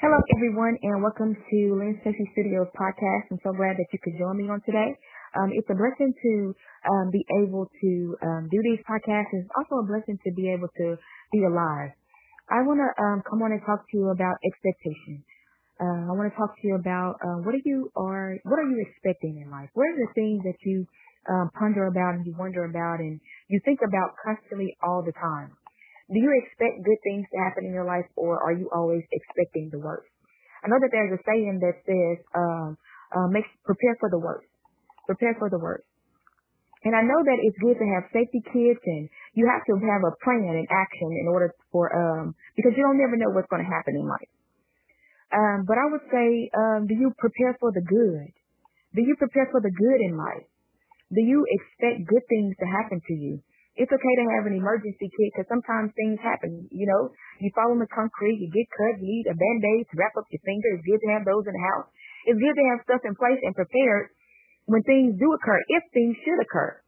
Hello, everyone, and welcome to Lynn Sexy Studios podcast. I'm so glad that you could join me on today. Um, it's a blessing to um, be able to um, do these podcasts. It's also a blessing to be able to be alive. I want to um, come on and talk to you about expectations. Uh, I want to talk to you about uh, what are you are what are you expecting in life? What are the things that you um, ponder about and you wonder about and you think about constantly all the time? Do you expect good things to happen in your life or are you always expecting the worst? I know that there's a saying that says, um, uh, make, prepare for the worst. Prepare for the worst. And I know that it's good to have safety kits and you have to have a plan and action in order for, um, because you don't never know what's going to happen in life. Um, but I would say, um, do you prepare for the good? Do you prepare for the good in life? Do you expect good things to happen to you? It's okay to have an emergency kit because sometimes things happen. You know, you fall on the concrete, you get cut, you need a band-aid to wrap up your finger. It's good to have those in the house. It's good to have stuff in place and prepared when things do occur, if things should occur.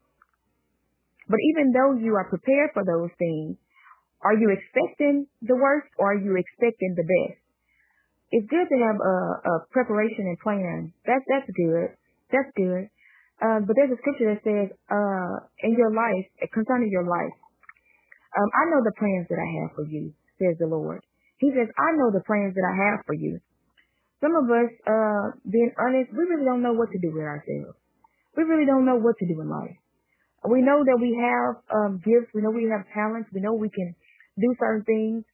But even though you are prepared for those things, are you expecting the worst or are you expecting the best? It's good to have a, a preparation and plan. That's that's good. That's good. Uh, but there's a scripture that says, uh, in your life, concerning your life, um, I know the plans that I have for you, says the Lord. He says, I know the plans that I have for you. Some of us, uh, being honest, we really don't know what to do with ourselves. We really don't know what to do in life. We know that we have um, gifts. We know we have talents. We know we can do certain things.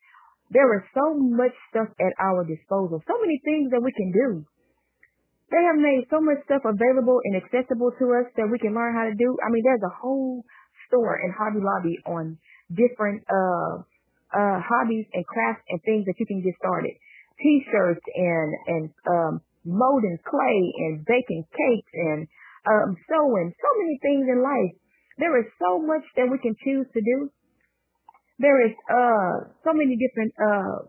There is so much stuff at our disposal, so many things that we can do. They have made so much stuff available and accessible to us that we can learn how to do. I mean, there's a whole store in Hobby Lobby on different uh uh hobbies and crafts and things that you can get started. T-shirts and and um molding clay and baking cakes and um sewing, so many things in life. There is so much that we can choose to do. There is uh so many different uh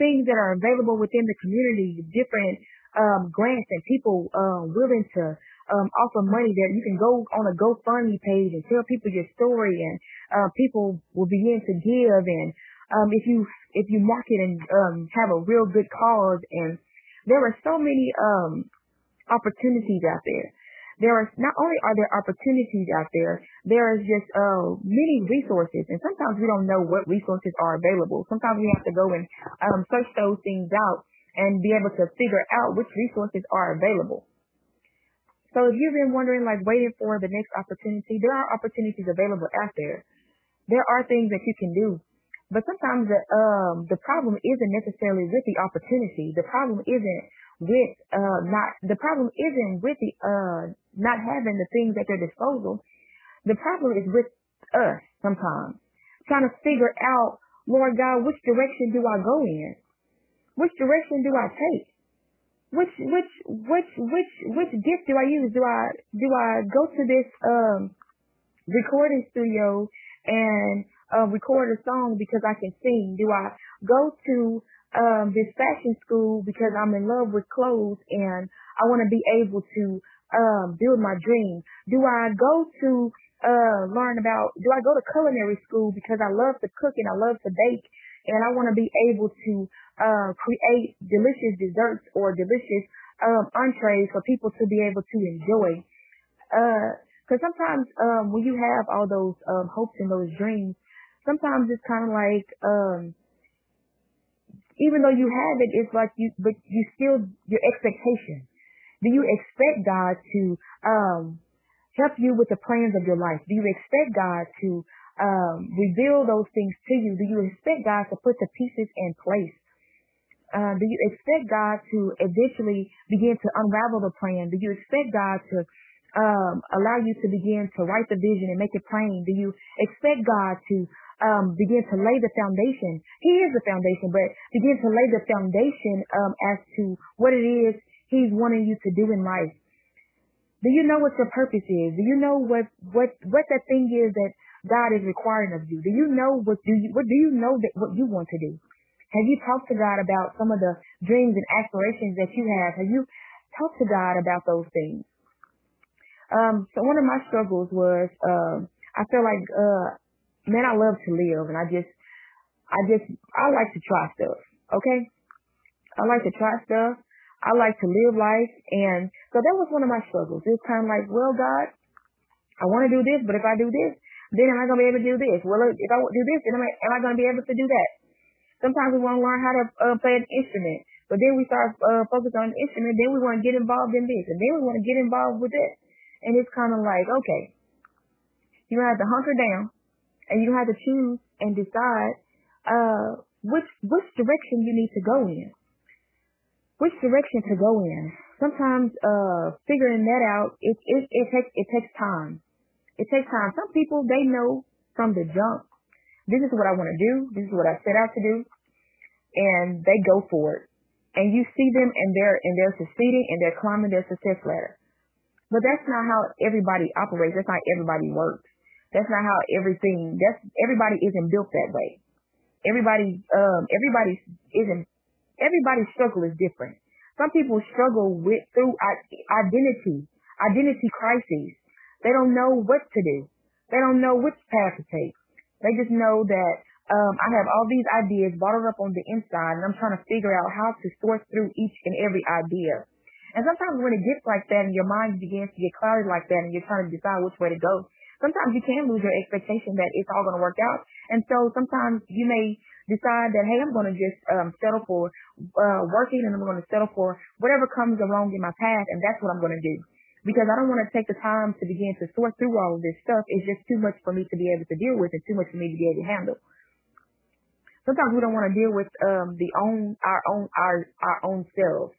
things that are available within the community, different um, grants and people um, willing to um, offer money that you can go on a GoFundMe page and tell people your story and uh, people will begin to give and um, if you if you market and um, have a real good cause and there are so many um, opportunities out there. There are not only are there opportunities out there, there is just uh, many resources, and sometimes we don't know what resources are available. Sometimes we have to go and um, search those things out and be able to figure out which resources are available. So if you've been wondering, like waiting for the next opportunity, there are opportunities available out there. There are things that you can do. But sometimes the um the problem isn't necessarily with the opportunity. The problem isn't with uh not the problem isn't with the uh not having the things at your disposal. The problem is with us sometimes. Trying to figure out, Lord God, which direction do I go in? Which direction do I take? Which which which which which gift do I use? Do I do I go to this um recording studio and uh, record a song because I can sing? Do I go to um, this fashion school because I'm in love with clothes and I want to be able to um, build my dream? Do I go to uh, learn about? Do I go to culinary school because I love to cook and I love to bake and I want to be able to uh, create delicious desserts or delicious um, entrees for people to be able to enjoy. Because uh, sometimes um, when you have all those um, hopes and those dreams, sometimes it's kind of like um, even though you have it, it's like you, but you still your expectation. Do you expect God to um, help you with the plans of your life? Do you expect God to um, reveal those things to you? Do you expect God to put the pieces in place? Uh, do you expect God to eventually begin to unravel the plan? Do you expect God to um, allow you to begin to write the vision and make it plain? Do you expect God to um, begin to lay the foundation? He is the foundation, but begin to lay the foundation um, as to what it is He's wanting you to do in life. Do you know what your purpose is? Do you know what what what that thing is that God is requiring of you? Do you know what do you what do you know that what you want to do? Have you talked to God about some of the dreams and aspirations that you have? Have you talked to God about those things? Um, so one of my struggles was, um, I feel like, uh, man, I love to live and I just, I just, I like to try stuff. Okay. I like to try stuff. I like to live life. And so that was one of my struggles. It was kind of like, well, God, I want to do this, but if I do this, then am I going to be able to do this? Well, if I do this, then am I, am I going to be able to do that? Sometimes we want to learn how to uh, play an instrument, but then we start uh, focusing on the instrument. Then we want to get involved in this, and then we want to get involved with this. And it's kind of like, okay, you have to hunker down, and you have to choose and decide uh, which which direction you need to go in, which direction to go in. Sometimes uh, figuring that out, it it, it takes it takes time. It takes time. Some people they know from the jump this is what I want to do. This is what I set out to do. And they go for it. And you see them and they're, and they're succeeding and they're climbing their success ladder. But that's not how everybody operates. That's not how everybody works. That's not how everything, that's, everybody isn't built that way. Everybody, um, everybody isn't, everybody's struggle is different. Some people struggle with, through identity, identity crises. They don't know what to do. They don't know which path to take. They just know that um, I have all these ideas bottled up on the inside, and I'm trying to figure out how to sort through each and every idea. And sometimes when it gets like that, and your mind begins to get clouded like that, and you're trying to decide which way to go, sometimes you can lose your expectation that it's all going to work out. And so sometimes you may decide that, hey, I'm going to just um, settle for uh, working, and I'm going to settle for whatever comes along in my path, and that's what I'm going to do because I don't want to take the time to begin to sort through all of this stuff. It's just too much for me to be able to deal with and too much for me to be able to handle. Sometimes we don't want to deal with um, the own our own our our own selves.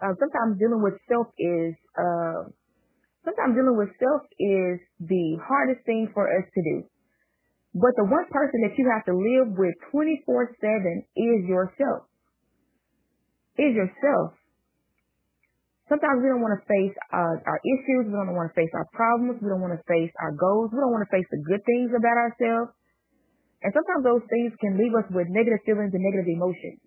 Uh, sometimes dealing with self is uh, sometimes dealing with self is the hardest thing for us to do. But the one person that you have to live with 24/7 is yourself. Is yourself. Sometimes we don't want to face uh, our issues. We don't want to face our problems. We don't want to face our goals. We don't want to face the good things about ourselves. And sometimes those things can leave us with negative feelings and negative emotions.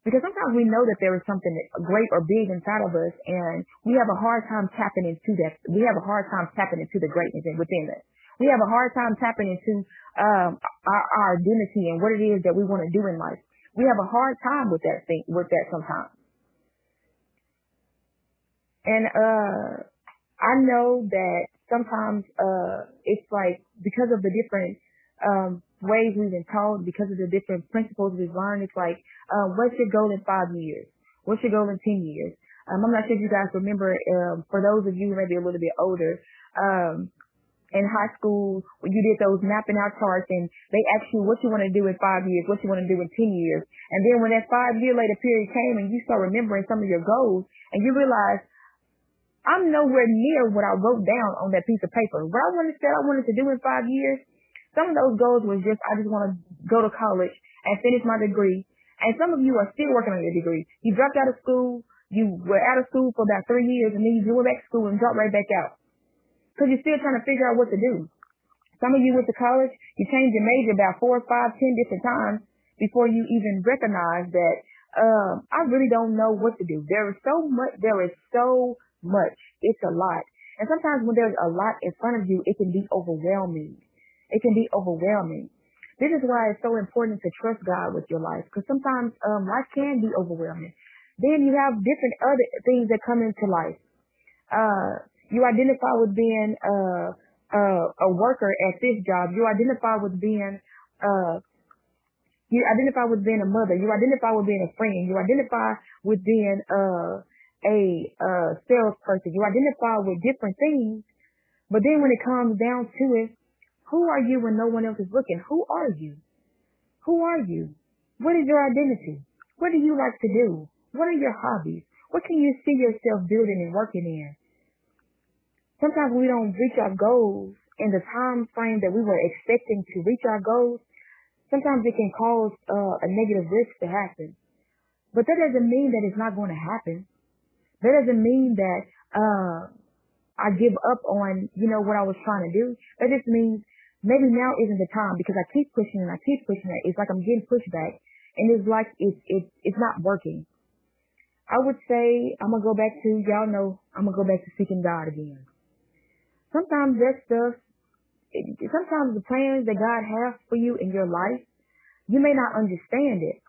Because sometimes we know that there is something great or big inside of us and we have a hard time tapping into that. We have a hard time tapping into the greatness within us. We have a hard time tapping into um, our, our identity and what it is that we want to do in life. We have a hard time with that thing, with that sometimes. And uh I know that sometimes uh it's like because of the different um ways we've been taught, because of the different principles we've learned, it's like, uh, what's your goal in five years? What's your goal in ten years? Um, I'm not sure if you guys remember, um, for those of you maybe a little bit older, um, in high school you did those mapping out charts and they asked you what you want to do in five years, what you want to do in ten years. And then when that five year later period came and you start remembering some of your goals and you realize I'm nowhere near what I wrote down on that piece of paper. What I wanted say I wanted to do in five years, some of those goals was just I just want to go to college and finish my degree. And some of you are still working on your degree. You dropped out of school, you were out of school for about three years, and then you went back to school and dropped right back out. Because you're still trying to figure out what to do. Some of you went to college, you changed your major about four, five, ten different times before you even recognize that um, I really don't know what to do. There is so much. There is so much. It's a lot. And sometimes when there's a lot in front of you, it can be overwhelming. It can be overwhelming. This is why it's so important to trust God with your life because sometimes um, life can be overwhelming. Then you have different other things that come into life. Uh, you identify with being uh, uh, a worker at this job. You identify with being uh, you identify with being a mother. You identify with being a friend. You identify with being uh, a uh, salesperson. You identify with different things, but then when it comes down to it, who are you when no one else is looking? Who are you? Who are you? What is your identity? What do you like to do? What are your hobbies? What can you see yourself building and working in? Sometimes we don't reach our goals in the time frame that we were expecting to reach our goals. Sometimes it can cause uh, a negative risk to happen. But that doesn't mean that it's not going to happen. That doesn't mean that uh, I give up on, you know, what I was trying to do. That just means maybe now isn't the time because I keep pushing and I keep pushing it. It's like I'm getting pushback and it's like it's it's it's not working. I would say I'm gonna go back to y'all know I'm gonna go back to seeking God again. Sometimes that stuff sometimes the plans that God has for you in your life, you may not understand it.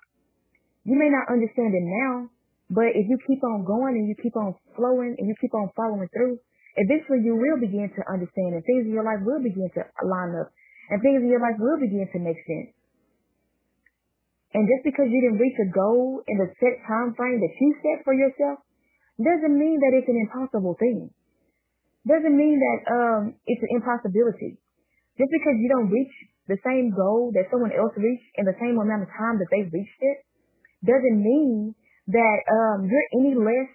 You may not understand it now, but if you keep on going and you keep on flowing and you keep on following through, eventually you will begin to understand and things in your life will begin to line up and things in your life will begin to make sense. And just because you didn't reach a goal in the set time frame that you set for yourself, doesn't mean that it's an impossible thing. Doesn't mean that um, it's an impossibility. Just because you don't reach the same goal that someone else reached in the same amount of time that they reached it, doesn't mean that um, you're any less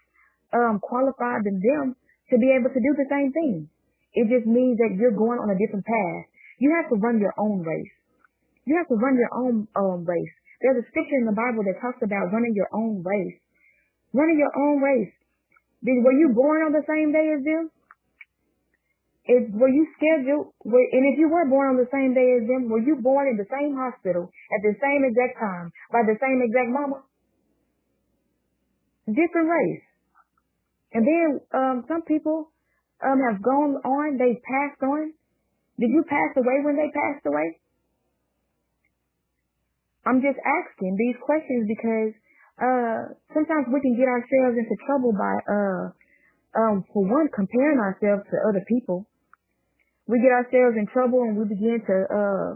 um, qualified than them to be able to do the same thing. It just means that you're going on a different path. You have to run your own race. You have to run your own um, race. There's a scripture in the Bible that talks about running your own race. Running your own race. Were you born on the same day as them? Is, were you scheduled, were, and if you were born on the same day as them, were you born in the same hospital at the same exact time by the same exact mama? Different race. And then um, some people um, have gone on, they've passed on. Did you pass away when they passed away? I'm just asking these questions because uh, sometimes we can get ourselves into trouble by, uh, um, for one, comparing ourselves to other people. We get ourselves in trouble and we begin to uh,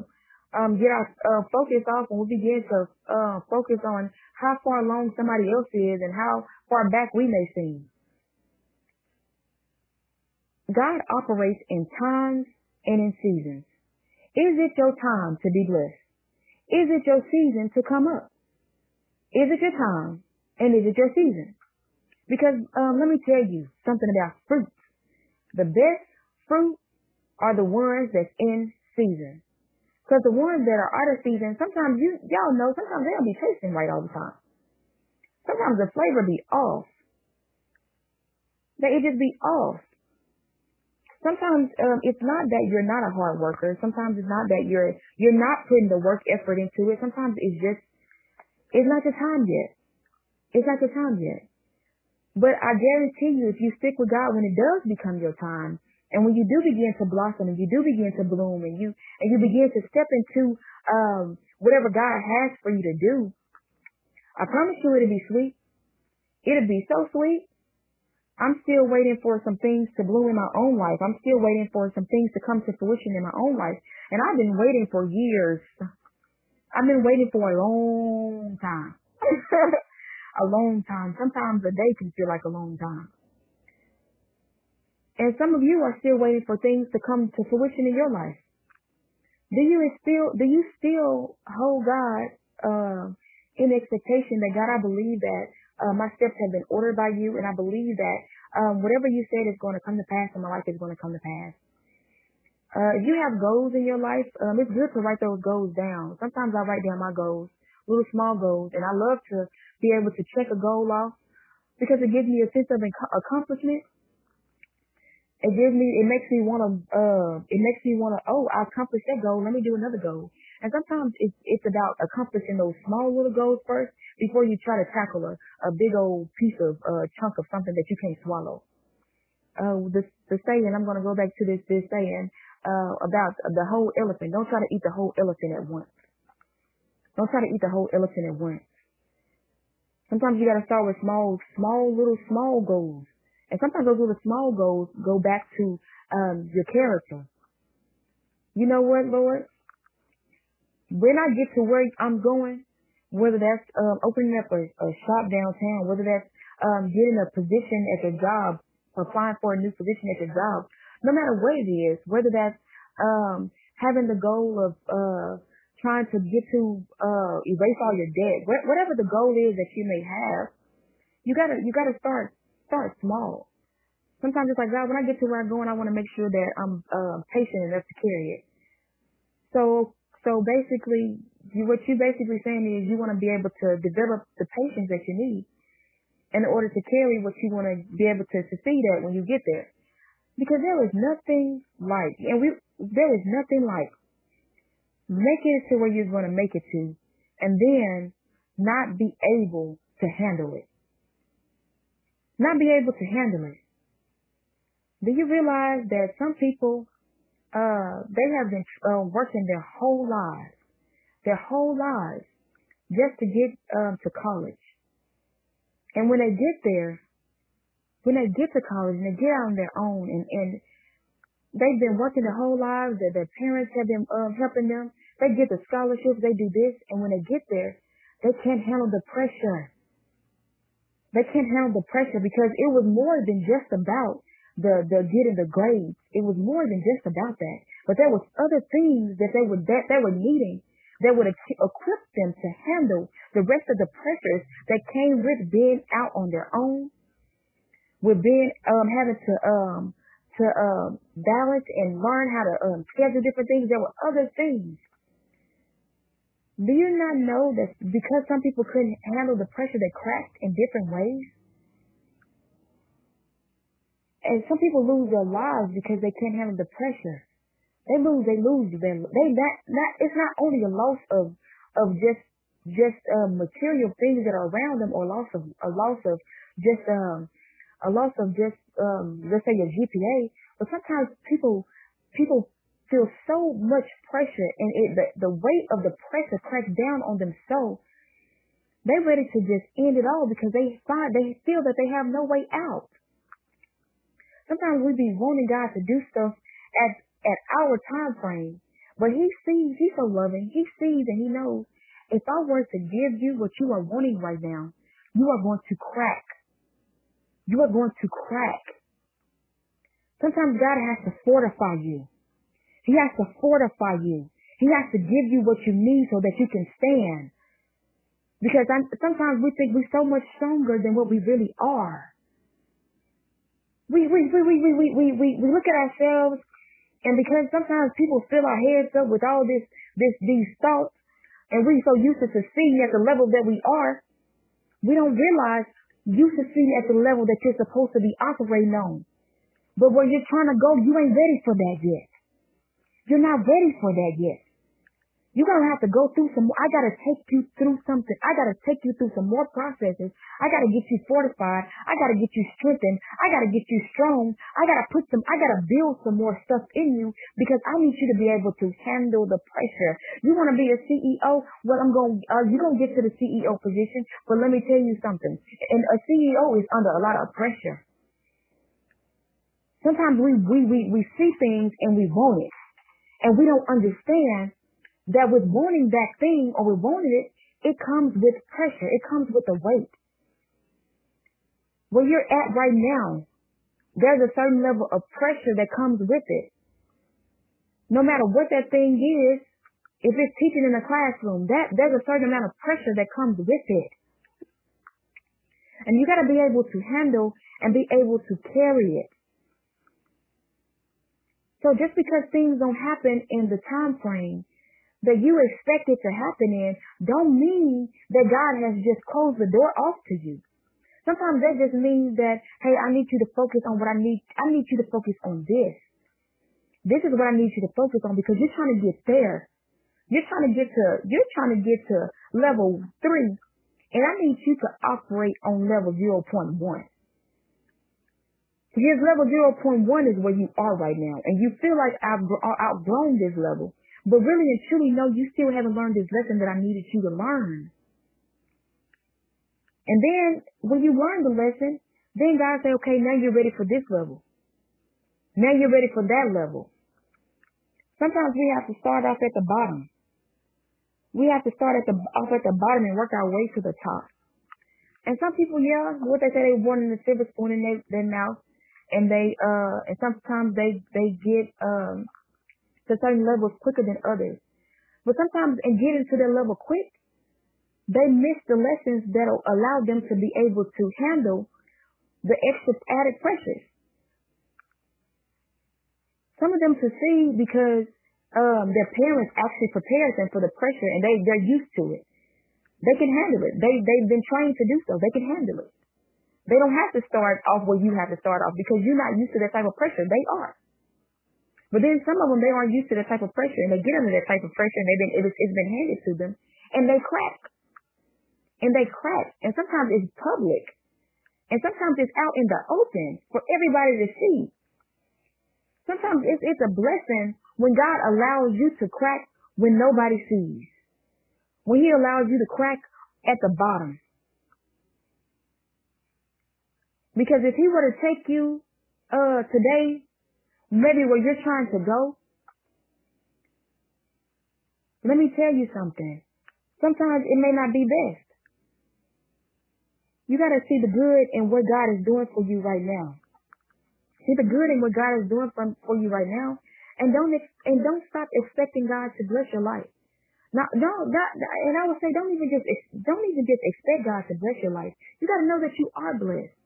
um, get our uh, focus off and we begin to uh, focus on how far along somebody else is and how far back we may seem. God operates in times and in seasons. Is it your time to be blessed? Is it your season to come up? Is it your time? And is it your season? Because um, let me tell you something about fruit. The best fruit are the ones that's in season. Because the ones that are out of season, sometimes you y'all know, sometimes they don't be tasting right all the time. Sometimes the flavor be off. They it just be off sometimes um, it's not that you're not a hard worker. Sometimes it's not that you're you're not putting the work effort into it. Sometimes it's just it's not the time yet. It's not the time yet. But I guarantee you, if you stick with God when it does become your time, and when you do begin to blossom and you do begin to bloom and you and you begin to step into um, whatever God has for you to do, I promise you it'll be sweet. It'll be so sweet I'm still waiting for some things to bloom in my own life. I'm still waiting for some things to come to fruition in my own life. And I've been waiting for years. I've been waiting for a long time. a long time. Sometimes a day can feel like a long time. And some of you are still waiting for things to come to fruition in your life. Do you still do you still hold God uh, in expectation that God, I believe that uh, my steps have been ordered by you, and I believe that um, whatever you said is going to come to pass in my life is going to come to pass. Uh, if you have goals in your life, um, it's good to write those goals down. Sometimes I write down my goals, little small goals, and I love to be able to check a goal off because it gives me a sense of accomplishment. It gives me, it makes me want to, uh, it makes me want to, oh, I accomplished that goal. Let me do another goal. And sometimes it's, it's about accomplishing those small little goals first before you try to tackle a, a big old piece of uh, chunk of something that you can't swallow. Uh, the, the saying, I'm going to go back to this, this saying, uh, about the whole elephant. Don't try to eat the whole elephant at once. Don't try to eat the whole elephant at once. Sometimes you got to start with small, small, little, small goals. And sometimes those little small goals go back to um, your character. You know what, Lord? When I get to where I'm going, whether that's um, opening up a, a shop downtown, whether that's um, getting a position at your job, applying for a new position at your job, no matter what it is, whether that's um, having the goal of uh, trying to get to uh, erase all your debt, wh- whatever the goal is that you may have, you gotta you gotta start start small. Sometimes it's like God, when I get to where I'm going, I want to make sure that I'm uh, patient enough to carry it. So so basically, you, what you're basically saying is you want to be able to develop the patience that you need in order to carry what you want to be able to succeed at when you get there. Because there is nothing like, and we, there is nothing like making it to where you're going to make it to and then not be able to handle it. Not be able to handle it. Do you realize that some people, uh, they have been uh, working their whole lives their whole lives just to get um, to college. And when they get there, when they get to college and they get on their own and, and they've been working their whole lives, that their parents have been um, helping them, they get the scholarships, they do this, and when they get there, they can't handle the pressure. They can't handle the pressure because it was more than just about the, the getting the grades. It was more than just about that. But there was other things that they were that they were needing that would equip them to handle the rest of the pressures that came with being out on their own, with being um having to um to um balance and learn how to um schedule different things. There were other things. Do you not know that because some people couldn't handle the pressure, they cracked in different ways? And some people lose their lives because they can't handle the pressure. They lose, they lose them. They not not it's not only a loss of of just just um, material things that are around them or loss of a loss of just um a loss of just um let's say your GPA, but sometimes people people feel so much pressure and it the, the weight of the pressure cracks down on them so they're ready to just end it all because they find they feel that they have no way out. Sometimes we be wanting God to do stuff at at our time frame. But he sees, he's so loving. He sees and he knows if I were to give you what you are wanting right now, you are going to crack. You are going to crack. Sometimes God has to fortify you. He has to fortify you. He has to give you what you need so that you can stand. Because I'm, sometimes we think we're so much stronger than what we really are. We, we, we, we, we, we, we, we look at ourselves and because sometimes people fill our heads up with all this, this, these thoughts, and we're so used to succeeding at the level that we are, we don't realize you succeeding at the level that you're supposed to be operating on. But where you're trying to go, you ain't ready for that yet. You're not ready for that yet. You're going to have to go through some, I got to take you through something. I got to take you through some more processes. I got to get you fortified. I got to get you strengthened. I got to get you strong. I got to put some, I got to build some more stuff in you because I need you to be able to handle the pressure. You want to be a CEO? Well, I'm going, uh, you're going to get to the CEO position, but let me tell you something. And a CEO is under a lot of pressure. Sometimes we, we, we, we see things and we want it and we don't understand that with wanting that thing or with wanting it, it comes with pressure. It comes with a weight. Where you're at right now, there's a certain level of pressure that comes with it. No matter what that thing is, if it's teaching in a classroom, that there's a certain amount of pressure that comes with it. And you got to be able to handle and be able to carry it. So just because things don't happen in the time frame that you expect it to happen in don't mean that God has just closed the door off to you. Sometimes that just means that, hey, I need you to focus on what I need. I need you to focus on this. This is what I need you to focus on because you're trying to get there. You're trying to get to, you're trying to get to level three and I need you to operate on level 0.1. Because level 0.1 is where you are right now and you feel like I've outgrown this level. But really and truly, no, you still haven't learned this lesson that I needed you to learn. And then when you learn the lesson, then God say, okay, now you're ready for this level. Now you're ready for that level. Sometimes we have to start off at the bottom. We have to start at the off at the bottom and work our way to the top. And some people, yeah, what they say they want in the silver spoon in their, their mouth, and they uh and sometimes they they get um to certain levels quicker than others. But sometimes in getting to their level quick, they miss the lessons that'll allow them to be able to handle the extra added pressures. Some of them succeed because um, their parents actually prepared them for the pressure and they, they're used to it. They can handle it. They, they've been trained to do so. They can handle it. They don't have to start off where you have to start off because you're not used to that type of pressure. They are. But then some of them, they aren't used to that type of pressure and they get under that type of pressure and they've been, it's, it's been handed to them and they crack. And they crack. And sometimes it's public. And sometimes it's out in the open for everybody to see. Sometimes it's, it's a blessing when God allows you to crack when nobody sees. When he allows you to crack at the bottom. Because if he were to take you uh today, maybe where you're trying to go, let me tell you something. Sometimes it may not be best. You gotta see the good in what God is doing for you right now. See the good in what God is doing for, for you right now, and don't and don't stop expecting God to bless your life. Now, don't, and I would say, don't even just don't even just expect God to bless your life. You gotta know that you are blessed.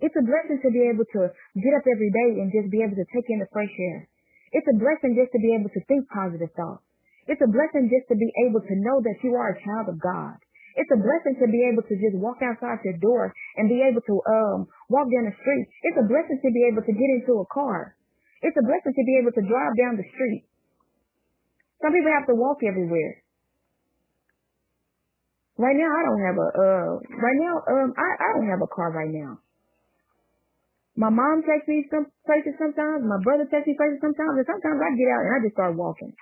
It's a blessing to be able to get up every day and just be able to take in the fresh air. It's a blessing just to be able to think positive thoughts. It's a blessing just to be able to know that you are a child of God. It's a blessing to be able to just walk outside your door and be able to um walk down the street. It's a blessing to be able to get into a car. It's a blessing to be able to drive down the street. Some people have to walk everywhere. Right now, I don't have a uh. Right now, um, I I don't have a car right now. My mom takes me some places sometimes. My brother takes me places sometimes. And sometimes I get out and I just start walking.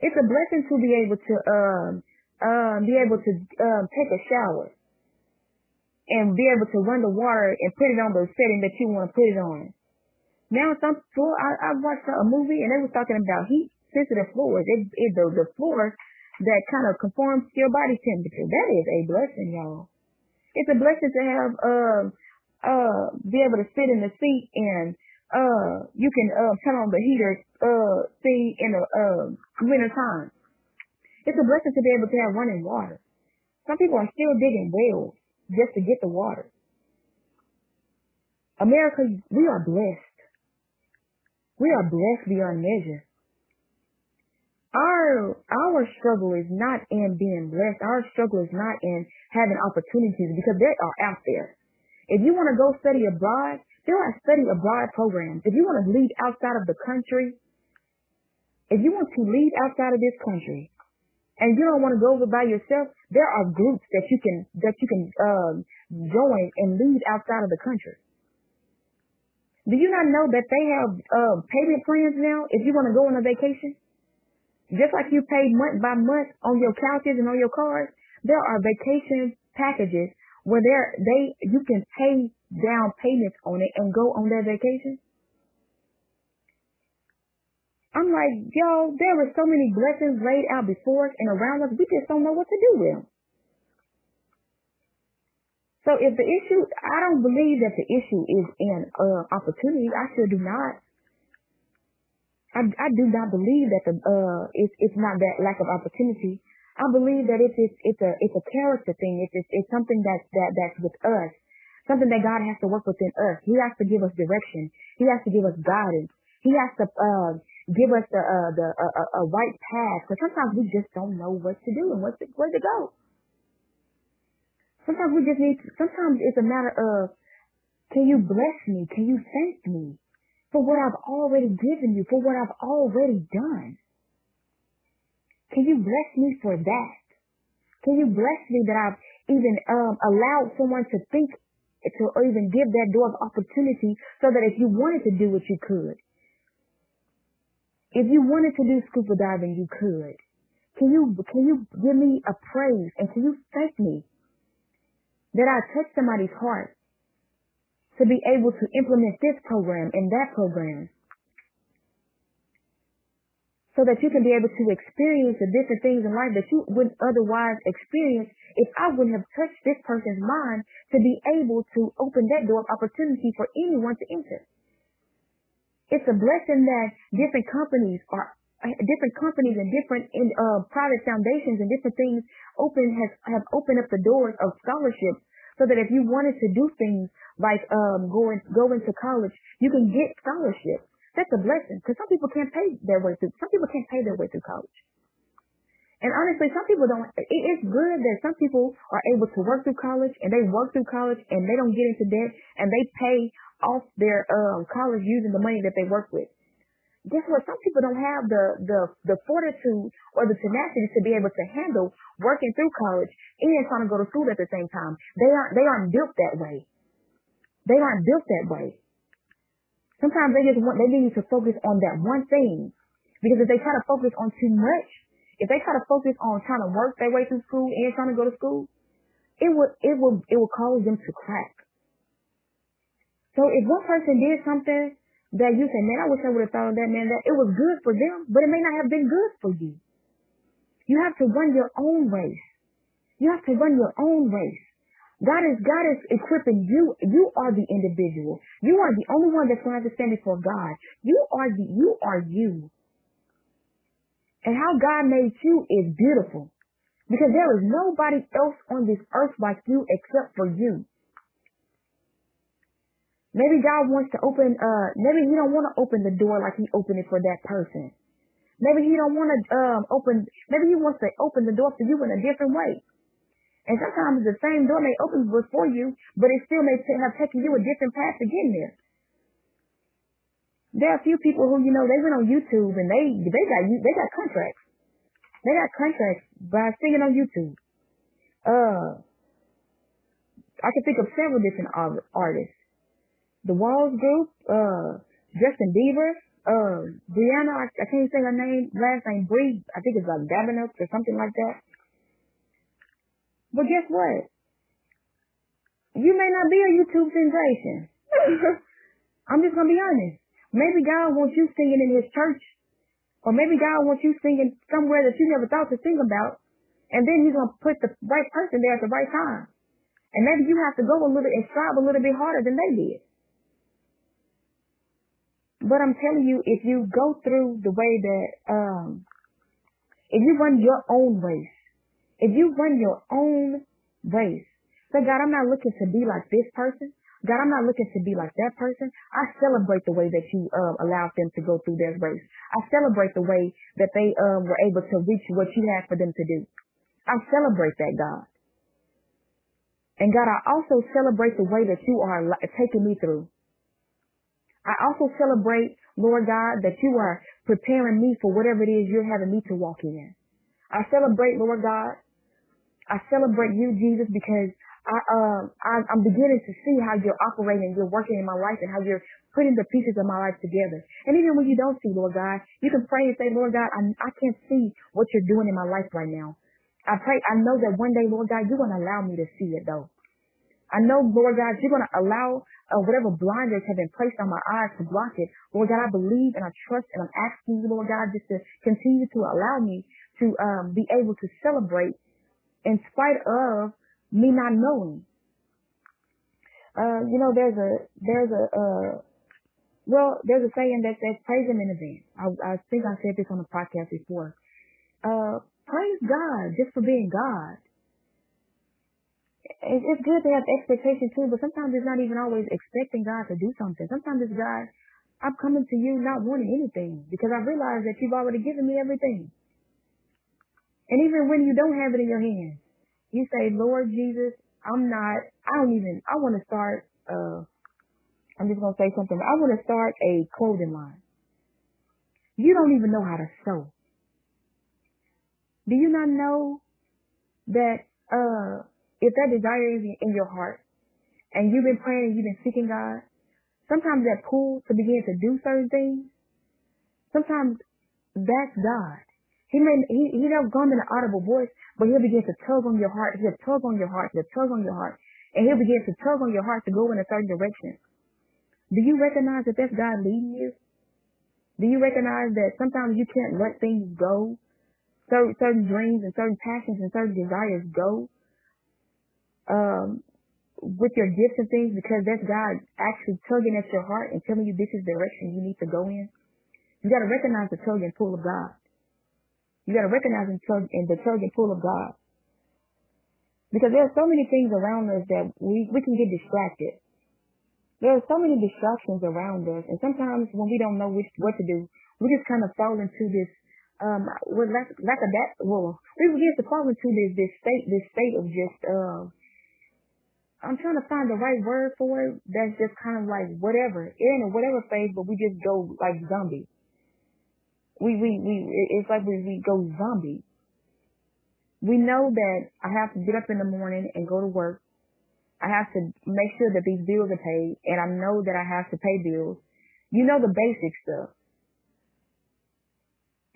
It's a blessing to be able to um um be able to um take a shower and be able to run the water and put it on the setting that you want to put it on. Now some floor I, I watched a movie and they was talking about heat sensitive floors. It, it the the floors that kind of conforms to your body temperature. That is a blessing, y'all. It's a blessing to have uh uh be able to sit in the seat and uh you can uh turn on the heater uh see in the uh winter time. It's a blessing to be able to have running water. Some people are still digging wells just to get the water. America, we are blessed. We are blessed beyond measure. Our our struggle is not in being blessed. Our struggle is not in having opportunities because they are out there. If you want to go study abroad, there are study abroad programs. If you want to lead outside of the country, if you want to lead outside of this country, and you don't want to go over by yourself, there are groups that you can that you can um, join and lead outside of the country. Do you not know that they have uh, payment plans now? If you want to go on a vacation, just like you pay month by month on your couches and on your cars, there are vacation packages where there they you can pay down payments on it and go on that vacation. I'm like, yo, there were so many blessings laid out before us and around us, we just don't know what to do with them. So if the issue, I don't believe that the issue is in uh, opportunity. I sure do not. I, I do not believe that the uh it's it's not that lack of opportunity. I believe that it's it's it's a it's a character thing. It's it's, it's something that's that that's with us. Something that God has to work within us. He has to give us direction. He has to give us guidance. He has to uh give us the uh the a, a, a right path. Because sometimes we just don't know what to do and what to, where to go. Sometimes we just need. To, sometimes it's a matter of, can you bless me? Can you thank me? For what I've already given you, for what I've already done. Can you bless me for that? Can you bless me that I've even um, allowed someone to think to or even give that door of opportunity so that if you wanted to do what you could. If you wanted to do scuba diving, you could. Can you can you give me a praise and can you thank me that I touched somebody's heart to be able to implement this program and that program so that you can be able to experience the different things in life that you wouldn't otherwise experience if I wouldn't have touched this person's mind to be able to open that door of opportunity for anyone to enter. It's a blessing that different companies are different companies and different in, uh, private foundations and different things open has have opened up the doors of scholarships so that if you wanted to do things like um going going to college, you can get scholarships. That's a blessing because some people can't pay their way through. Some people can't pay their way through college. And honestly, some people don't. It, it's good that some people are able to work through college and they work through college and they don't get into debt and they pay off their um, college using the money that they work with. Guess what? Some people don't have the the the fortitude or the tenacity to be able to handle working through college and trying to go to school at the same time. They aren't they aren't built that way. They aren't built that way. Sometimes they just want, they need to focus on that one thing. Because if they try to focus on too much, if they try to focus on trying to work their way through school and trying to go to school, it would it will it will cause them to crack. So if one person did something that you say, man, I wish I would have thought of that, man, that it was good for them, but it may not have been good for you. You have to run your own race. You have to run your own race. God is God is equipping you. You are the individual. You are the only one that's going to stand before God. You are the you are you. And how God made you is beautiful. Because there is nobody else on this earth like you except for you. Maybe God wants to open uh maybe he don't want to open the door like he opened it for that person. Maybe he don't want to um open maybe he wants to open the door for you in a different way. And sometimes the same door may open before you, but it still may have taken you a different path to get there. There are a few people who, you know, they went on YouTube and they they got they got contracts. They got contracts by singing on YouTube. Uh, I can think of several different artists. The Walls Group, uh, Justin Bieber, uh, Brianna, I, I can't say her name, last name Bree, I think it's like Davenant or something like that. But guess what? You may not be a YouTube sensation. I'm just gonna be honest. Maybe God wants you singing in His church, or maybe God wants you singing somewhere that you never thought to sing about, and then He's gonna put the right person there at the right time. And maybe you have to go a little and strive a little bit harder than they did. But I'm telling you, if you go through the way that, um, if you run your own race, if you run your own race, say, God, I'm not looking to be like this person. God, I'm not looking to be like that person. I celebrate the way that you um, allowed them to go through their race. I celebrate the way that they um, were able to reach what you had for them to do. I celebrate that, God. And God, I also celebrate the way that you are taking me through. I also celebrate, Lord God, that you are preparing me for whatever it is you're having me to walk in. I celebrate, Lord God, I celebrate you, Jesus, because I, um, I, I'm beginning to see how you're operating, you're working in my life and how you're putting the pieces of my life together. And even when you don't see, Lord God, you can pray and say, Lord God, I, I can't see what you're doing in my life right now. I pray, I know that one day, Lord God, you're going to allow me to see it though. I know, Lord God, you're going to allow uh, whatever blinders have been placed on my eyes to block it. Lord God, I believe and I trust and I'm asking you, Lord God, just to continue to allow me to um, be able to celebrate in spite of me not knowing. Uh, you know, there's a, there's a, uh, well, there's a saying that says praise him in advance. I, I think I said this on the podcast before. Uh, praise God just for being God. It's good to have expectation too, but sometimes it's not even always expecting God to do something. Sometimes it's God, I'm coming to you not wanting anything because I realize that you've already given me everything. And even when you don't have it in your hands, you say, Lord Jesus, I'm not, I don't even, I want to start, uh, I'm just going to say something. I want to start a clothing line. You don't even know how to sew. Do you not know that, uh, if that desire is in your heart and you've been praying, and you've been seeking God, sometimes that pull to begin to do certain things, sometimes that's God. He may he he never come in an audible voice, but he'll begin to tug on your heart. He'll tug on your heart. He'll tug on your heart, and he'll begin to tug on your heart to go in a certain direction. Do you recognize that that's God leading you? Do you recognize that sometimes you can't let things go, certain certain dreams and certain passions and certain desires go, um, with your gifts and things because that's God actually tugging at your heart and telling you this is the direction you need to go in. You got to recognize the tug and pull of God. You got to recognize and tug in the tug and pull of God. Because there are so many things around us that we, we can get distracted. There are so many distractions around us. And sometimes when we don't know which, what to do, we just kind of fall into this, um, with lack, lack of that, well, we begin to fall into this, this state, this state of just, um, I'm trying to find the right word for it. That's just kind of like whatever. Ain't a whatever phase, but we just go like zombie. we we we it's like we we go zombie. We know that I have to get up in the morning and go to work. I have to make sure that these bills are paid, and I know that I have to pay bills. You know the basic stuff.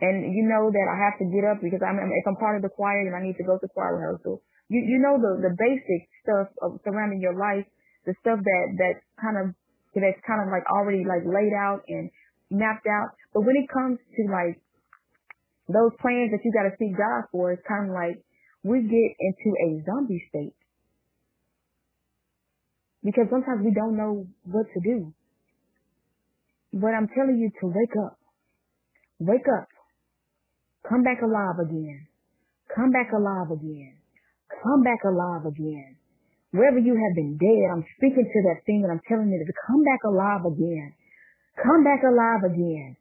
and you know that I have to get up because I'm if I'm part of the choir and I need to go to choir rehearsal. You you know the the basic stuff of surrounding your life, the stuff that that kind of that's kind of like already like laid out and mapped out. But when it comes to like those plans that you got to seek God for, it's kind of like we get into a zombie state because sometimes we don't know what to do. But I'm telling you to wake up. Wake up. Come back alive again. Come back alive again. Come back alive again. Wherever you have been dead, I'm speaking to that thing and I'm telling you to come back alive again. Come back alive again.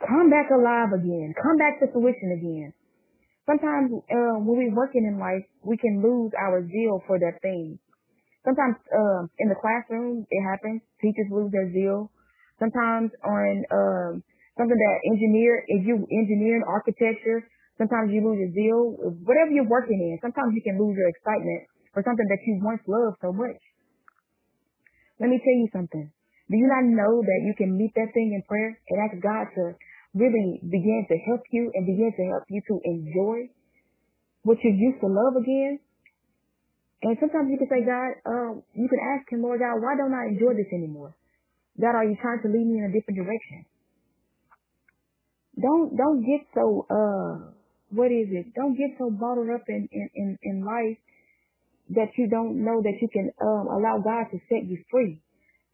Come back alive again. Come back to fruition again. Sometimes uh, when we're working in life, we can lose our zeal for that thing. Sometimes uh, in the classroom, it happens. Teachers lose their zeal. Sometimes on um, something that engineer, if you engineer in architecture, sometimes you lose your zeal. Whatever you're working in, sometimes you can lose your excitement for something that you once loved so much. Let me tell you something. Do you not know that you can meet that thing in prayer and ask God to really begin to help you and begin to help you to enjoy what you used to love again? And sometimes you can say, God, um, you can ask him, Lord God, why don't I enjoy this anymore? God, are you trying to lead me in a different direction? don't don't get so uh what is it? Don't get so bottled up in in in, in life that you don't know that you can um allow God to set you free.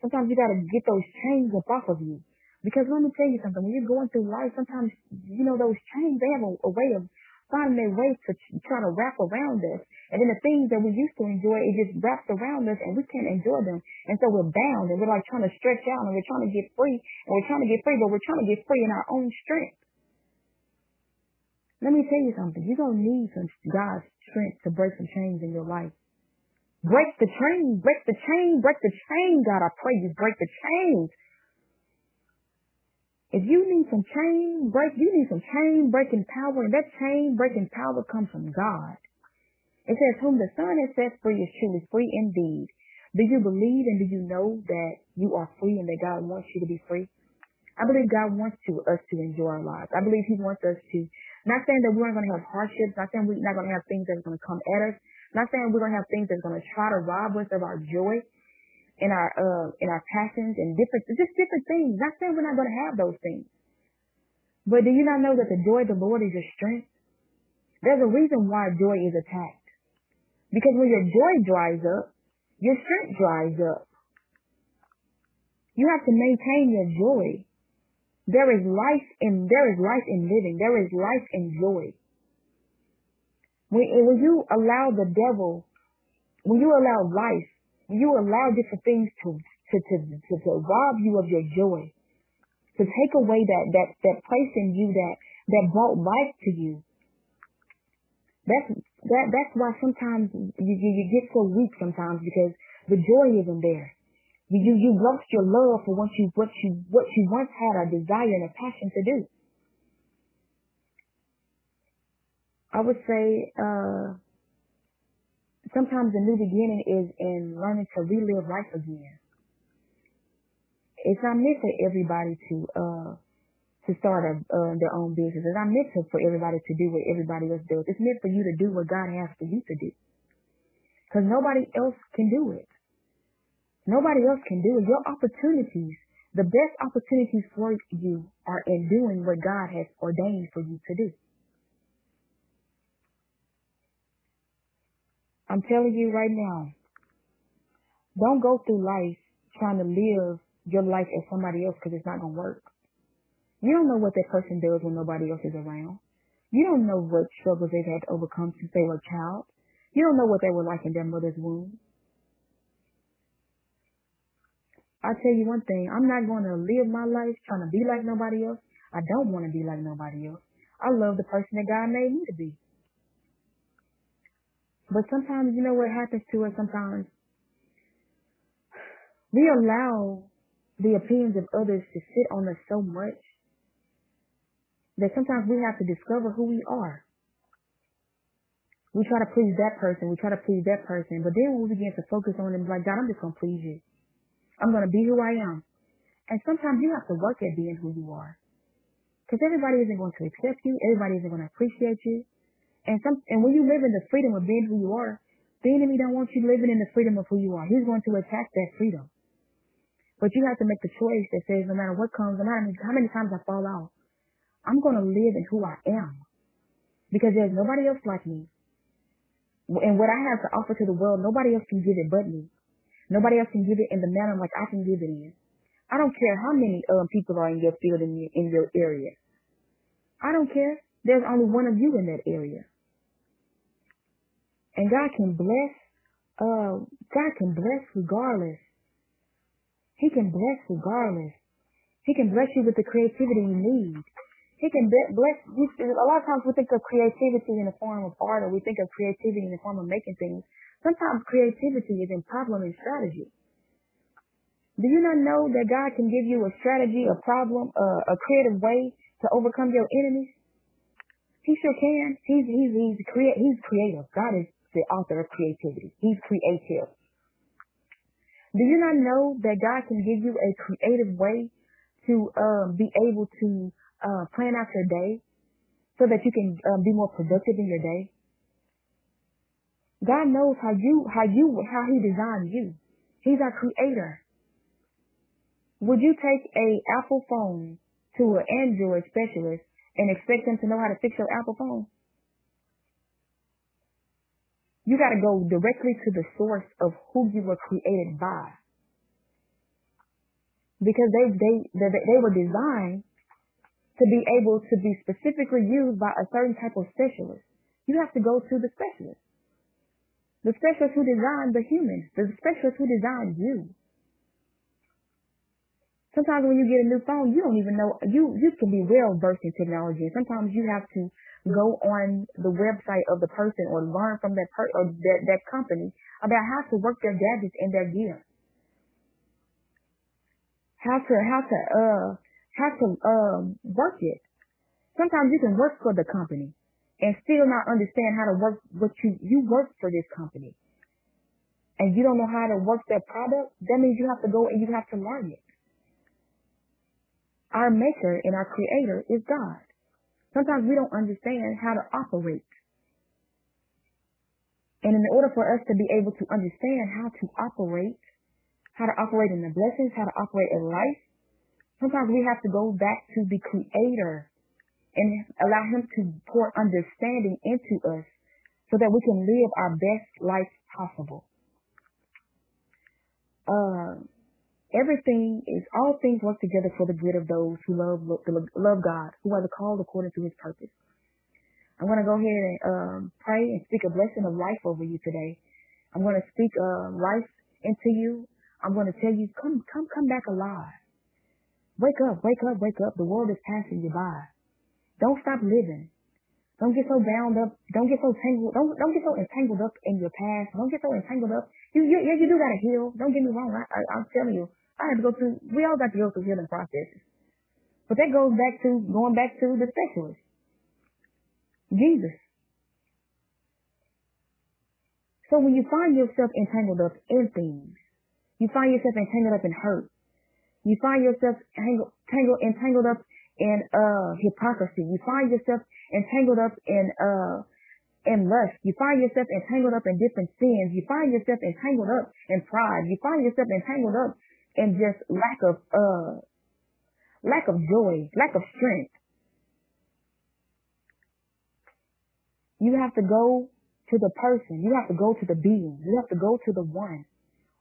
Sometimes you gotta get those chains up off of you. Because let me tell you something, when you're going through life, sometimes you know those chains they have a, a way of finding their way to try to wrap around us. And then the things that we used to enjoy, it just wraps around us and we can't enjoy them. And so we're bound and we're like trying to stretch out and we're trying to get free and we're trying to get free, but we're trying to get free in our own strength. Let me tell you something. You're going to need some God's strength to break some chains in your life. Break the chain, break the chain, break the chain, God. I pray you break the chains. If you need some chain break, you need some chain breaking power, and that chain breaking power comes from God. It says, whom the Son has set free is truly free indeed. Do you believe and do you know that you are free and that God wants you to be free? I believe God wants to us to enjoy our lives. I believe He wants us to not saying that we aren't going to have hardships. Not saying we're not going to have things that are going to come at us. Not saying we're going to have things that's going to try to rob us of our joy and our uh in our passions and different just different things. Not saying we're not going to have those things. But do you not know that the joy of the Lord is your strength? There's a reason why joy is attacked. Because when your joy dries up, your strength dries up. You have to maintain your joy. There is life in there is life in living. There is life in joy. When, when you allow the devil, when you allow life, when you allow different things to to, to, to, to rob you of your joy, to take away that that that place in you that that brought life to you. That's that that's why sometimes you, you, you get so weak sometimes because the joy isn't there. You you lost your love for what you what you what you once had a desire and a passion to do. I would say uh, sometimes the new beginning is in learning to relive life again. It's not meant for everybody to uh, to start a, uh, their own business. It's not meant for everybody to do what everybody else does. It's meant for you to do what God has for you to do. Because nobody else can do it. Nobody else can do it. Your opportunities, the best opportunities for you are in doing what God has ordained for you to do. I'm telling you right now, don't go through life trying to live your life as somebody else because it's not going to work. You don't know what that person does when nobody else is around. You don't know what struggles they've had to overcome since they were a child. You don't know what they were like in their mother's womb. I tell you one thing, I'm not going to live my life trying to be like nobody else. I don't want to be like nobody else. I love the person that God made me to be. But sometimes, you know what happens to us sometimes? We allow the opinions of others to sit on us so much that sometimes we have to discover who we are. We try to please that person, we try to please that person, but then we begin to focus on them, like, God, I'm just going to please you. I'm going to be who I am. And sometimes you have to work at being who you are. Because everybody isn't going to accept you. Everybody isn't going to appreciate you. And some, and when you live in the freedom of being who you are, the enemy don't want you living in the freedom of who you are. He's going to attack that freedom. But you have to make the choice that says no matter what comes, no matter how many times I fall out, I'm going to live in who I am. Because there's nobody else like me. And what I have to offer to the world, nobody else can give it but me. Nobody else can give it in the manner like I can give it in. I don't care how many um, people are in your field in your, in your area. I don't care. There's only one of you in that area. And God can bless, uh, God can bless regardless. He can bless regardless. He can bless you with the creativity you need. He can bless you. A lot of times we think of creativity in the form of art or we think of creativity in the form of making things. Sometimes creativity is in problem and strategy. Do you not know that God can give you a strategy, a problem, uh, a creative way to overcome your enemies? He sure can. He's he's he's create he's creative. God is the author of creativity. He's creative. Do you not know that God can give you a creative way to um, be able to uh, plan out your day so that you can um, be more productive in your day. God knows how you, how you, how He designed you. He's our creator. Would you take a Apple phone to an Android specialist and expect them to know how to fix your Apple phone? You got to go directly to the source of who you were created by. Because they, they, they, they were designed to be able to be specifically used by a certain type of specialist. You have to go to the specialist. The specialist who designed the human, the specialist who designed you. Sometimes when you get a new phone, you don't even know, you, you can be well versed in technology. Sometimes you have to go on the website of the person or learn from that per, or that, that company about how to work their gadgets and their gear. How to, how to, uh, have to um, work it. Sometimes you can work for the company and still not understand how to work what you you work for this company. And you don't know how to work that product, that means you have to go and you have to learn it. Our maker and our creator is God. Sometimes we don't understand how to operate. And in order for us to be able to understand how to operate, how to operate in the blessings, how to operate in life, Sometimes we have to go back to the creator and allow him to pour understanding into us so that we can live our best life possible. Uh, everything is, all things work together for the good of those who love, love God, who are the called according to his purpose. I'm going to go ahead and um, pray and speak a blessing of life over you today. I'm going to speak uh, life into you. I'm going to tell you, come, come, come back alive. Wake up, wake up, wake up. The world is passing you by. Don't stop living. Don't get so bound up. Don't get so tangled. Don't don't get so entangled up in your past. Don't get so entangled up. You you yeah you do gotta heal. Don't get me wrong. I, I I'm telling you, I had to go through. We all got to go through healing processes. But that goes back to going back to the specialist, Jesus. So when you find yourself entangled up in things, you find yourself entangled up in hurt, you find yourself tangled, tangled entangled up in uh hypocrisy. You find yourself entangled up in uh in lust. You find yourself entangled up in different sins. You find yourself entangled up in pride. You find yourself entangled up in just lack of uh lack of joy, lack of strength. You have to go to the person. You have to go to the being. You have to go to the one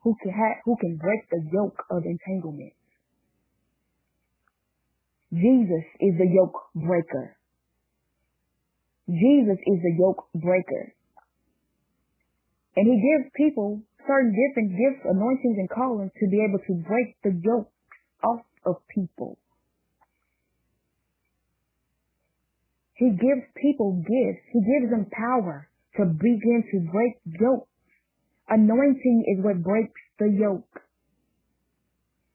who can ha- who can break the yoke of entanglement. Jesus is the yoke breaker. Jesus is the yoke breaker. And he gives people certain different gifts, anointings, and callings to be able to break the yoke off of people. He gives people gifts. He gives them power to begin to break yokes. Anointing is what breaks the yoke.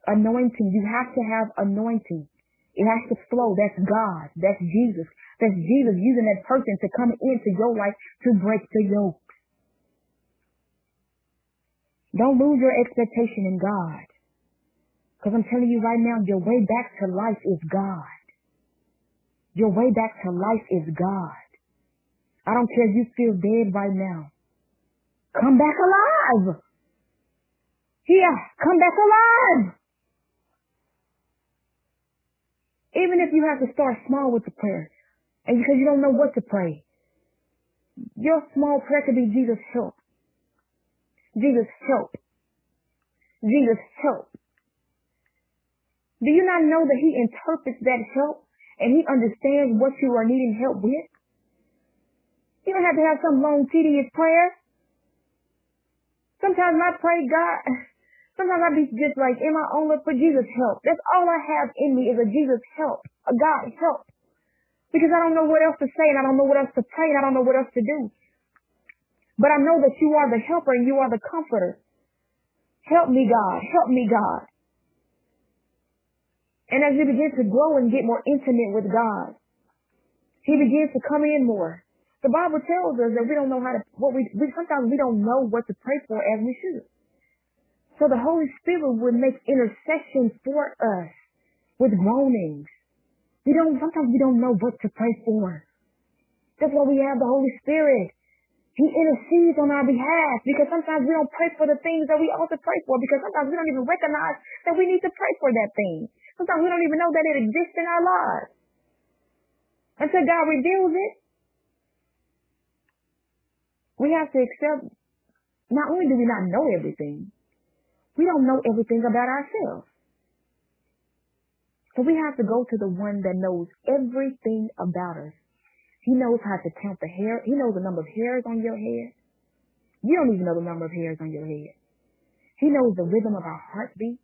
Anointing. You have to have anointing. It has to flow. That's God. That's Jesus. That's Jesus using that person to come into your life to break the yoke. Don't lose your expectation in God. Because I'm telling you right now, your way back to life is God. Your way back to life is God. I don't care if you feel dead right now. Come back alive. Here, come back alive. Even if you have to start small with the prayer, and because you don't know what to pray, your small prayer could be Jesus help. Jesus help. Jesus help. Do you not know that he interprets that help and he understands what you are needing help with? You don't have to have some long tedious prayer. Sometimes I pray God, sometimes I be just like in my own look for Jesus help. That's all I have in me is a Jesus help, a God help. Because I don't know what else to say and I don't know what else to pray and I don't know what else to do. But I know that you are the helper and you are the comforter. Help me, God. Help me, God. And as you begin to grow and get more intimate with God, He begins to come in more. The Bible tells us that we don't know how to, what we, we sometimes we don't know what to pray for as we should. So the Holy Spirit would make intercession for us with groanings. We don't, sometimes we don't know what to pray for. That's why we have the Holy Spirit. He intercedes on our behalf because sometimes we don't pray for the things that we ought to pray for because sometimes we don't even recognize that we need to pray for that thing. Sometimes we don't even know that it exists in our lives. Until God reveals it, we have to accept, not only do we not know everything, we don't know everything about ourselves. So we have to go to the one that knows everything about us. He knows how to count the hair. He knows the number of hairs on your head. You don't even know the number of hairs on your head. He knows the rhythm of our heartbeat.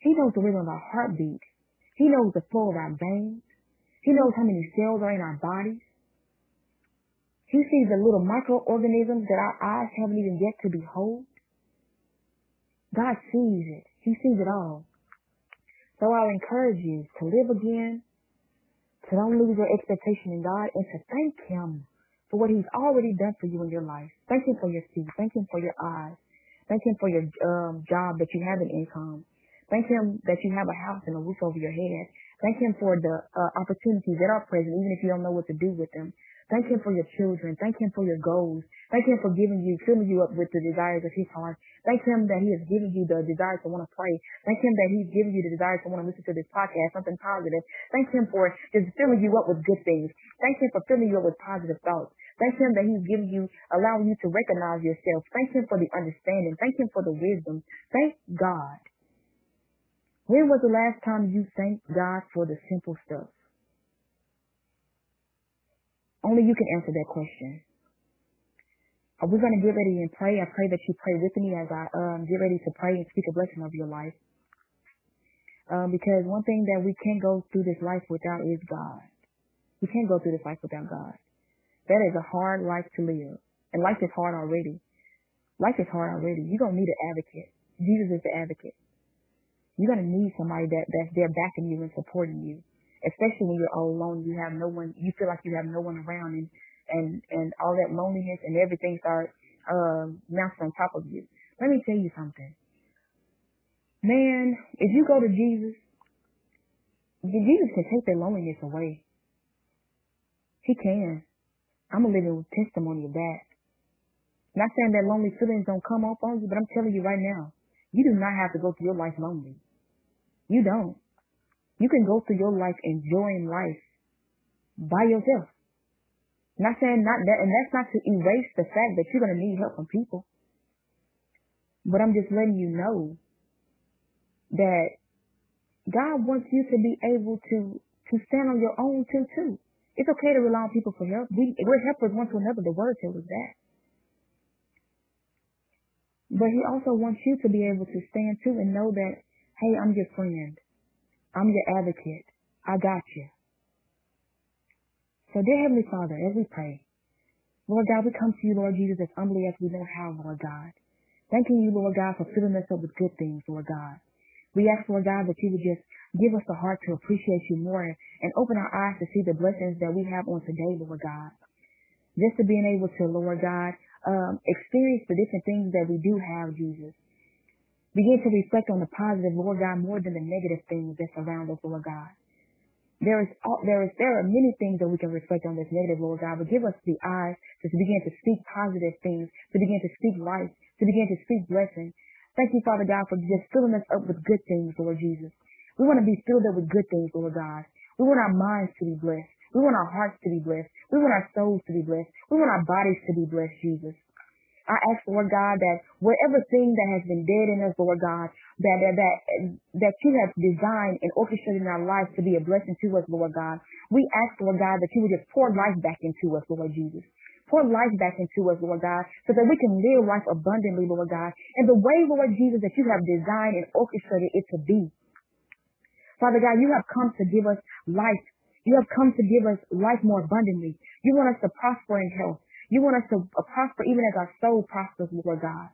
He knows the rhythm of our heartbeat. He knows the flow of our veins. He knows how many cells are in our bodies. He sees the little microorganisms that our eyes haven't even yet to behold. God sees it. He sees it all. So I'll encourage you to live again, to don't lose your expectation in God, and to thank Him for what He's already done for you in your life. Thank Him for your feet. Thank Him for your eyes. Thank Him for your um, job that you have an income. Thank Him that you have a house and a roof over your head. Thank Him for the uh, opportunities that are present, even if you don't know what to do with them. Thank Him for your children. Thank Him for your goals. Thank Him for giving you, filling you up with the desires of His heart. Thank Him that He has given you the desire to want to pray. Thank Him that He's given you the desire to want to listen to this podcast, something positive. Thank Him for just filling you up with good things. Thank Him for filling you up with positive thoughts. Thank Him that He's giving you, allowing you to recognize yourself. Thank Him for the understanding. Thank Him for the wisdom. Thank God when was the last time you thanked God for the simple stuff? Only you can answer that question. Are we going to get ready and pray? I pray that you pray with me as I um, get ready to pray and speak a blessing over your life. Um, because one thing that we can't go through this life without is God. We can't go through this life without God. That is a hard life to live. And life is hard already. Life is hard already. You're going to need an advocate. Jesus is the advocate. You're gonna need somebody that that's there backing you and supporting you, especially when you're all alone. You have no one. You feel like you have no one around, and and and all that loneliness and everything starts uh, mounting on top of you. Let me tell you something, man. If you go to Jesus, Jesus can take that loneliness away. He can. I'm a living testimony of that. Not saying that lonely feelings don't come up on you, but I'm telling you right now, you do not have to go through your life lonely. You don't. You can go through your life enjoying life by yourself. Not saying not that, and that's not to erase the fact that you're going to need help from people. But I'm just letting you know that God wants you to be able to, to stand on your own too, too. It's okay to rely on people for help. We, we're helpers one to another. The word tells us that. But he also wants you to be able to stand too and know that Hey, I'm your friend. I'm your advocate. I got you. So dear Heavenly Father, as we pray, Lord God, we come to you, Lord Jesus, as humbly as we know how, Lord God. Thanking you, Lord God, for filling us up with good things, Lord God. We ask, Lord God, that you would just give us the heart to appreciate you more and open our eyes to see the blessings that we have on today, Lord God. Just to being able to, Lord God, um, experience the different things that we do have, Jesus. Begin to reflect on the positive, Lord God, more than the negative things that surround us, Lord God. There is, there is, there are many things that we can reflect on that's negative, Lord God, but give us the eyes to begin to speak positive things, to begin to speak life, to begin to speak blessing. Thank you, Father God, for just filling us up with good things, Lord Jesus. We want to be filled up with good things, Lord God. We want our minds to be blessed. We want our hearts to be blessed. We want our souls to be blessed. We want our bodies to be blessed, Jesus. I ask, Lord God, that whatever thing that has been dead in us, Lord God, that, that, that, that you have designed and orchestrated in our lives to be a blessing to us, Lord God, we ask, Lord God, that you would just pour life back into us, Lord Jesus. Pour life back into us, Lord God, so that we can live life abundantly, Lord God, in the way, Lord Jesus, that you have designed and orchestrated it to be. Father God, you have come to give us life. You have come to give us life more abundantly. You want us to prosper in health. You want us to uh, prosper even as our soul prospers, Lord God.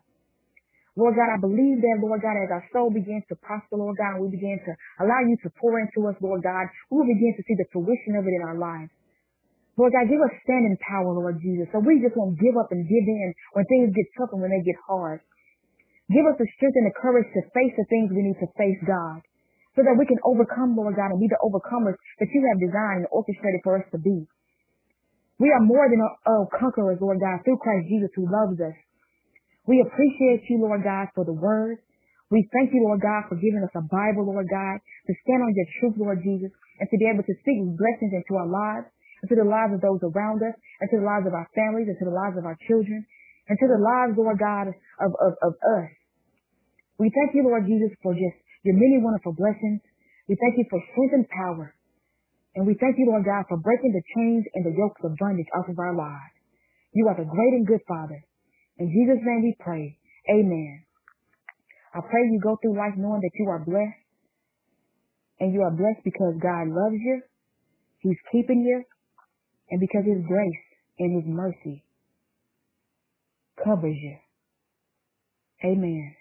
Lord God, I believe that, Lord God, as our soul begins to prosper, Lord God, we begin to allow you to pour into us, Lord God, we will begin to see the fruition of it in our lives. Lord God, give us standing power, Lord Jesus, so we just won't give up and give in when things get tough and when they get hard. Give us the strength and the courage to face the things we need to face, God, so that we can overcome, Lord God, and be the overcomers that you have designed and orchestrated for us to be. We are more than uh, conquerors, Lord God, through Christ Jesus who loves us. We appreciate you, Lord God, for the word. We thank you, Lord God, for giving us a Bible, Lord God, to stand on your truth, Lord Jesus, and to be able to speak blessings into our lives, into the lives of those around us, into the lives of our families, into the lives of our children, into the lives, Lord God, of, of, of us. We thank you, Lord Jesus, for just your many wonderful blessings. We thank you for strength and power. And we thank you, Lord God, for breaking the chains and the yokes of bondage off of our lives. You are the great and good Father. In Jesus' name we pray. Amen. I pray you go through life knowing that you are blessed. And you are blessed because God loves you. He's keeping you. And because his grace and his mercy covers you. Amen.